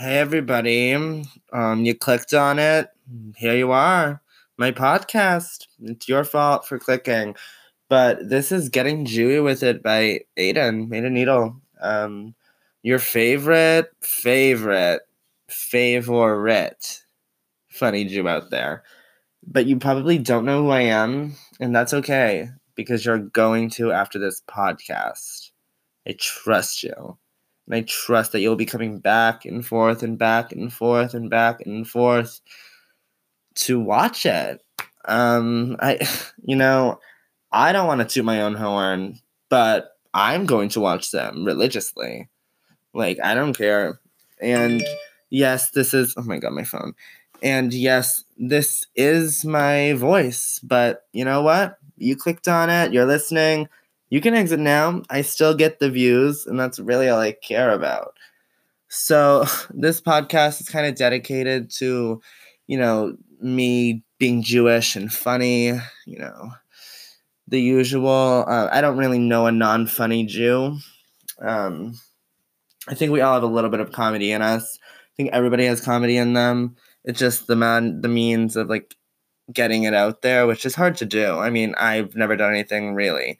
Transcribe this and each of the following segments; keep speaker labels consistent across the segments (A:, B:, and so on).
A: Hey everybody. Um you clicked on it. Here you are. My podcast. It's your fault for clicking. But this is Getting Jewy with It by Aiden, Aiden Needle. Um your favorite, favorite, favorite funny Jew out there. But you probably don't know who I am, and that's okay because you're going to after this podcast. I trust you. And I trust that you'll be coming back and forth and back and forth and back and forth to watch it. Um, I, you know, I don't want to toot my own horn, but I'm going to watch them religiously. Like, I don't care. And yes, this is, oh my God, my phone. And yes, this is my voice, but you know what? You clicked on it, you're listening you can exit now. I still get the views, and that's really all I care about. So, this podcast is kind of dedicated to, you know, me being Jewish and funny, you know, the usual. Uh, I don't really know a non funny Jew. Um, I think we all have a little bit of comedy in us. I think everybody has comedy in them. It's just the man, the means of like getting it out there, which is hard to do. I mean, I've never done anything really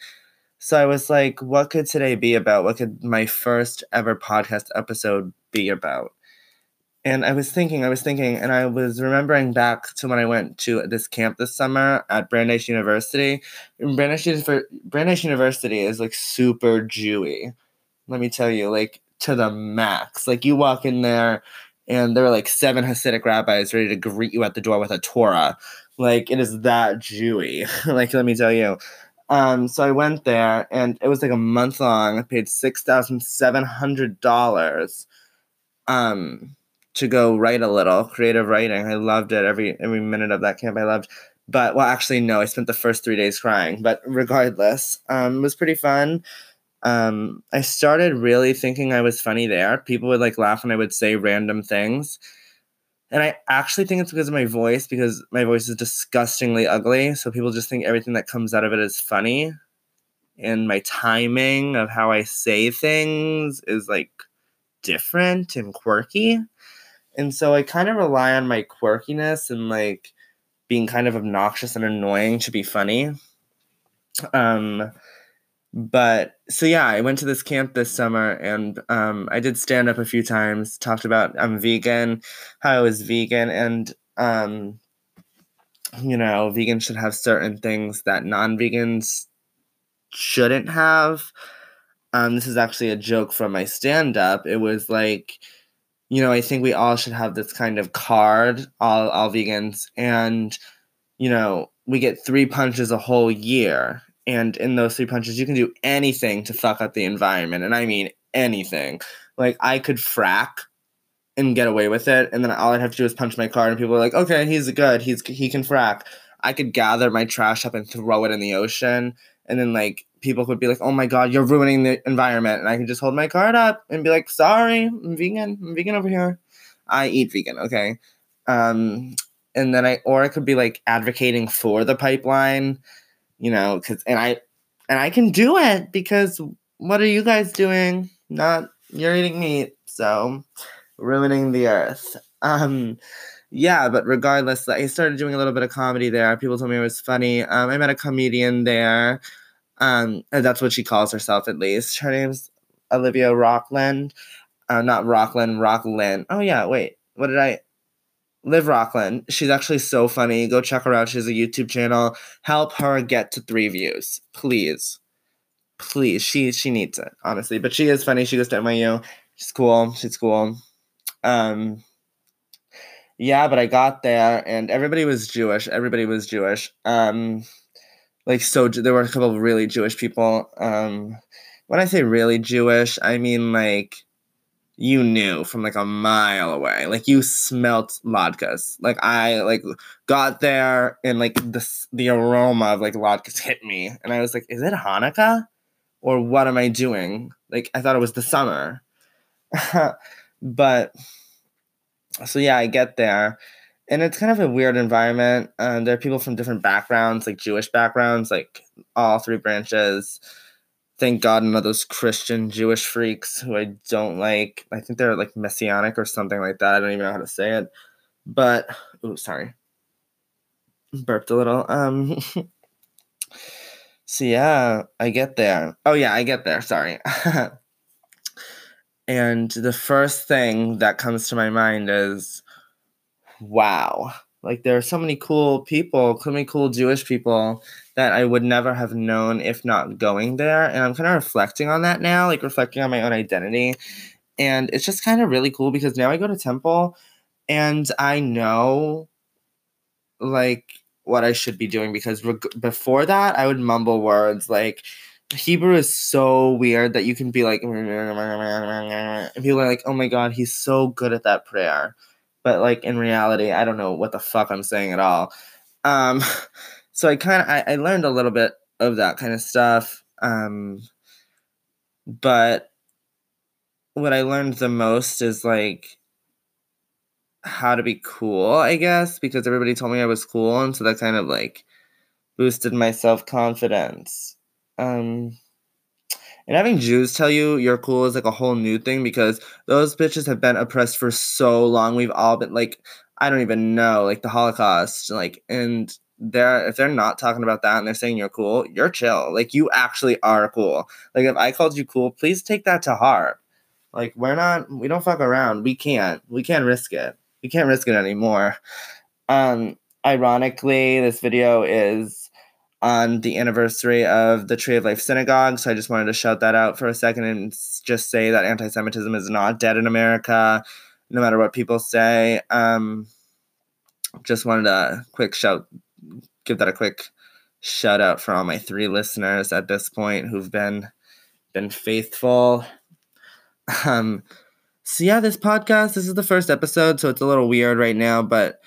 A: so I was like, what could today be about? What could my first ever podcast episode be about? And I was thinking, I was thinking, and I was remembering back to when I went to this camp this summer at Brandeis University. Brandeis, Brandeis University is like super Jewy. Let me tell you, like to the max. Like you walk in there, and there are like seven Hasidic rabbis ready to greet you at the door with a Torah. Like it is that Jewy. like let me tell you. Um, so I went there, and it was like a month long. I paid six thousand seven hundred dollars, um, to go write a little creative writing. I loved it every every minute of that camp. I loved, but well, actually, no. I spent the first three days crying, but regardless, um, it was pretty fun. Um, I started really thinking I was funny there. People would like laugh when I would say random things and I actually think it's because of my voice, because my voice is disgustingly ugly. So people just think everything that comes out of it is funny. And my timing of how I say things is like different and quirky. And so I kind of rely on my quirkiness and like being kind of obnoxious and annoying to be funny. Um, but so yeah, I went to this camp this summer and um, I did stand up a few times, talked about I'm vegan, how I was vegan, and um, you know, vegans should have certain things that non vegans shouldn't have. Um, this is actually a joke from my stand up. It was like, you know, I think we all should have this kind of card, all, all vegans, and, you know, we get three punches a whole year and in those three punches you can do anything to fuck up the environment and i mean anything. Like i could frack and get away with it and then all i'd have to do is punch my card and people are like okay he's good. He's he can frack. I could gather my trash up and throw it in the ocean and then like people would be like oh my god you're ruining the environment. And i can just hold my card up and be like sorry i'm vegan. I'm vegan over here. I eat vegan. Okay. Um and then i or i could be like advocating for the pipeline you know, because and I and I can do it because what are you guys doing? Not you're eating meat, so ruining the earth. Um, yeah, but regardless, I started doing a little bit of comedy there. People told me it was funny. Um, I met a comedian there. Um, and that's what she calls herself at least. Her name's Olivia Rockland. Uh, not Rockland, Rockland. Oh yeah, wait. What did I? Liv Rockland. She's actually so funny. Go check her out. She has a YouTube channel. Help her get to three views, please. Please, she she needs it honestly. But she is funny. She goes to NYU. She's cool. She's cool. Um, yeah, but I got there and everybody was Jewish. Everybody was Jewish. Um, like so, there were a couple of really Jewish people. Um, when I say really Jewish, I mean like you knew from like a mile away. Like you smelt latkes. Like I like got there and like the the aroma of like latkes hit me, and I was like, "Is it Hanukkah, or what am I doing?" Like I thought it was the summer, but so yeah, I get there, and it's kind of a weird environment. Um, there are people from different backgrounds, like Jewish backgrounds, like all three branches thank God none of those Christian Jewish freaks who I don't like. I think they're like messianic or something like that. I don't even know how to say it. But oh, sorry, burped a little. Um. so yeah, I get there. Oh yeah, I get there. Sorry. and the first thing that comes to my mind is, wow. Like there are so many cool people, so many cool Jewish people that I would never have known if not going there. And I'm kind of reflecting on that now, like reflecting on my own identity. And it's just kind of really cool because now I go to temple and I know like what I should be doing because before that I would mumble words like Hebrew is so weird that you can be like people are like, "Oh my god, he's so good at that prayer." But like in reality, I don't know what the fuck I'm saying at all. Um so I kind of I, I learned a little bit of that kind of stuff. Um but what I learned the most is like how to be cool, I guess, because everybody told me I was cool, and so that kind of like boosted my self confidence. Um, and having Jews tell you you're cool is like a whole new thing because those bitches have been oppressed for so long. We've all been like, I don't even know, like the Holocaust, like, and they're if they're not talking about that and they're saying you're cool, you're chill. Like you actually are cool. Like if I called you cool, please take that to heart. Like we're not, we don't fuck around. We can't. We can't risk it we can't risk it anymore. Um, ironically, this video is on the anniversary of the Tree of Life Synagogue, so I just wanted to shout that out for a second and just say that anti Semitism is not dead in America, no matter what people say. Um, just wanted a quick shout, give that a quick shout out for all my three listeners at this point who've been been faithful. Um, so yeah, this podcast, this is the first episode, so it's a little weird right now, but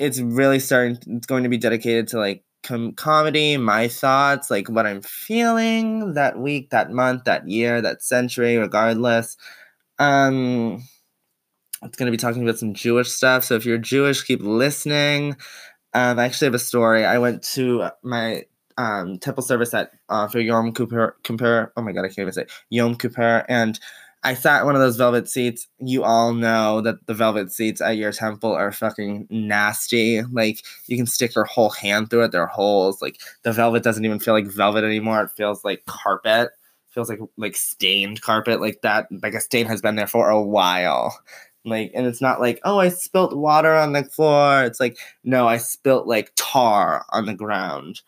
A: it's really starting it's going to be dedicated to like com- comedy, my thoughts, like what I'm feeling that week, that month, that year, that century, regardless. Um it's going to be talking about some Jewish stuff. So if you're Jewish, keep listening. Um, I actually have a story. I went to my um, temple service at uh, for Yom Kippur, Kippur. Oh my god, I can't even say Yom Kippur, and I sat in one of those velvet seats. You all know that the velvet seats at your temple are fucking nasty. Like you can stick your whole hand through it. There are holes. Like the velvet doesn't even feel like velvet anymore. It feels like carpet. Feels like like stained carpet. Like that. Like a stain has been there for a while. Like and it's not like oh I spilt water on the floor. It's like no I spilt like tar on the ground.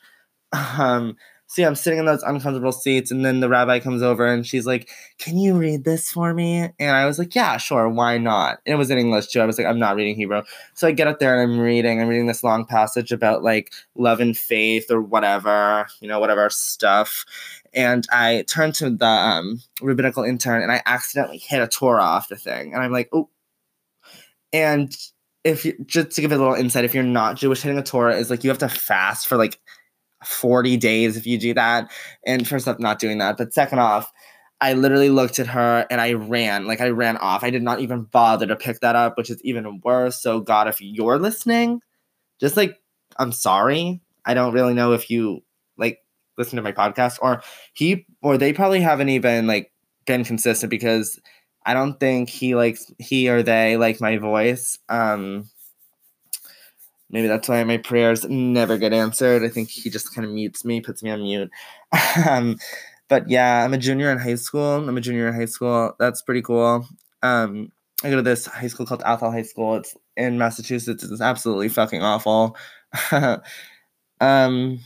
A: Um, so yeah, I'm sitting in those uncomfortable seats, and then the rabbi comes over and she's like, "Can you read this for me?" And I was like, "Yeah, sure, why not?" And it was in English too. I was like, "I'm not reading Hebrew," so I get up there and I'm reading. I'm reading this long passage about like love and faith or whatever, you know, whatever stuff. And I turn to the um, rabbinical intern and I accidentally hit a Torah off the thing, and I'm like, "Oh!" And if you just to give it a little insight, if you're not Jewish, hitting a Torah is like you have to fast for like 40 days if you do that. And first off, not doing that. But second off, I literally looked at her and I ran. Like I ran off. I did not even bother to pick that up, which is even worse. So, God, if you're listening, just like, I'm sorry. I don't really know if you like listen to my podcast or he or they probably haven't even like been consistent because I don't think he likes he or they like my voice. Um Maybe that's why my prayers never get answered. I think he just kind of mutes me, puts me on mute. um, but yeah, I'm a junior in high school. I'm a junior in high school. That's pretty cool. Um, I go to this high school called Athol High School. It's in Massachusetts. It's absolutely fucking awful. um,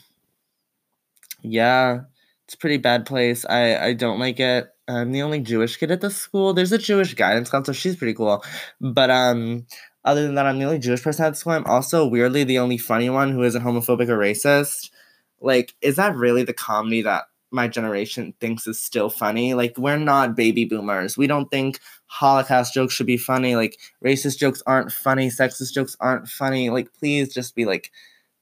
A: yeah, it's a pretty bad place. I I don't like it. I'm the only Jewish kid at the school. There's a Jewish guidance counselor. She's pretty cool, but um, other than that, I'm the only Jewish person at the school. I'm also weirdly the only funny one who isn't homophobic or racist. Like, is that really the comedy that my generation thinks is still funny? Like, we're not baby boomers. We don't think Holocaust jokes should be funny. Like, racist jokes aren't funny. Sexist jokes aren't funny. Like, please just be like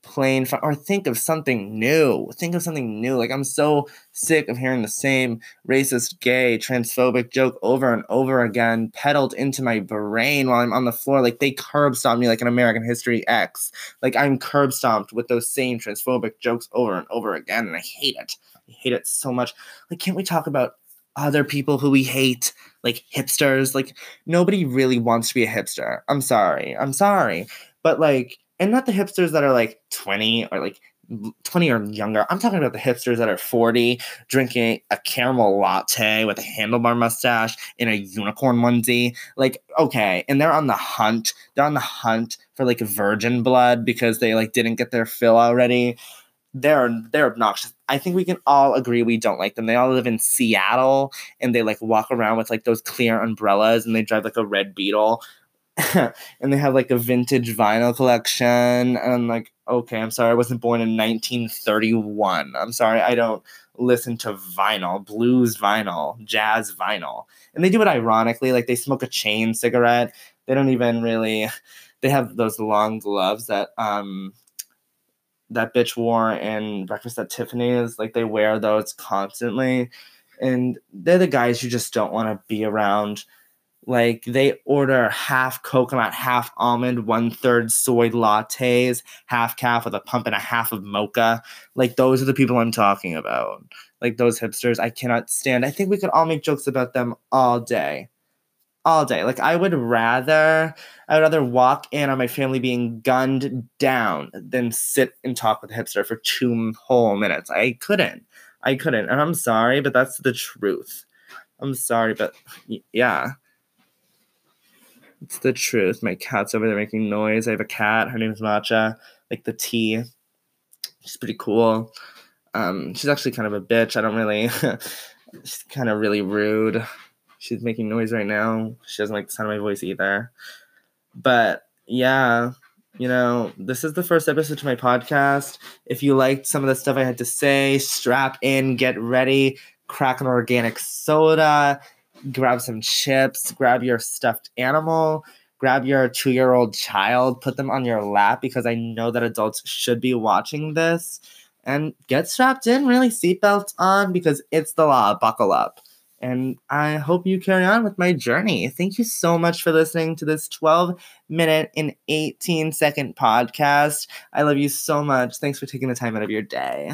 A: plain or think of something new. Think of something new. Like I'm so sick of hearing the same racist, gay, transphobic joke over and over again peddled into my brain while I'm on the floor. Like they curb stomped me like an American History X. Like I'm curb stomped with those same transphobic jokes over and over again, and I hate it. I hate it so much. Like, can't we talk about other people who we hate, like hipsters? Like nobody really wants to be a hipster. I'm sorry. I'm sorry. But like and not the hipsters that are like 20 or like 20 or younger. I'm talking about the hipsters that are 40 drinking a caramel latte with a handlebar mustache in a unicorn onesie. Like, okay, and they're on the hunt. They're on the hunt for like virgin blood because they like didn't get their fill already. They're they're obnoxious. I think we can all agree we don't like them. They all live in Seattle and they like walk around with like those clear umbrellas and they drive like a red beetle. and they have like a vintage vinyl collection. And I'm like, okay, I'm sorry, I wasn't born in 1931. I'm sorry, I don't listen to vinyl, blues vinyl, jazz vinyl. And they do it ironically, like they smoke a chain cigarette. They don't even really. They have those long gloves that um that bitch wore in Breakfast at Tiffany's. Like they wear those constantly, and they're the guys you just don't want to be around like they order half coconut, half almond, one third soy lattes, half caf with a pump and a half of mocha. Like those are the people I'm talking about. Like those hipsters, I cannot stand. I think we could all make jokes about them all day. All day. Like I would rather I would rather walk in on my family being gunned down than sit and talk with a hipster for two whole minutes. I couldn't. I couldn't. And I'm sorry, but that's the truth. I'm sorry, but yeah. It's the truth. My cat's over there making noise. I have a cat. Her name is Matcha. Like the tea. She's pretty cool. Um, she's actually kind of a bitch. I don't really. she's kind of really rude. She's making noise right now. She doesn't like the sound of my voice either. But yeah, you know, this is the first episode to my podcast. If you liked some of the stuff I had to say, strap in, get ready, crack an organic soda, grab some chips, grab your stuffed animal, grab your two year old child, put them on your lap because I know that adults should be watching this. And get strapped in, really, seatbelts on because it's the law. Buckle up. And I hope you carry on with my journey. Thank you so much for listening to this 12 minute and 18 second podcast. I love you so much. Thanks for taking the time out of your day.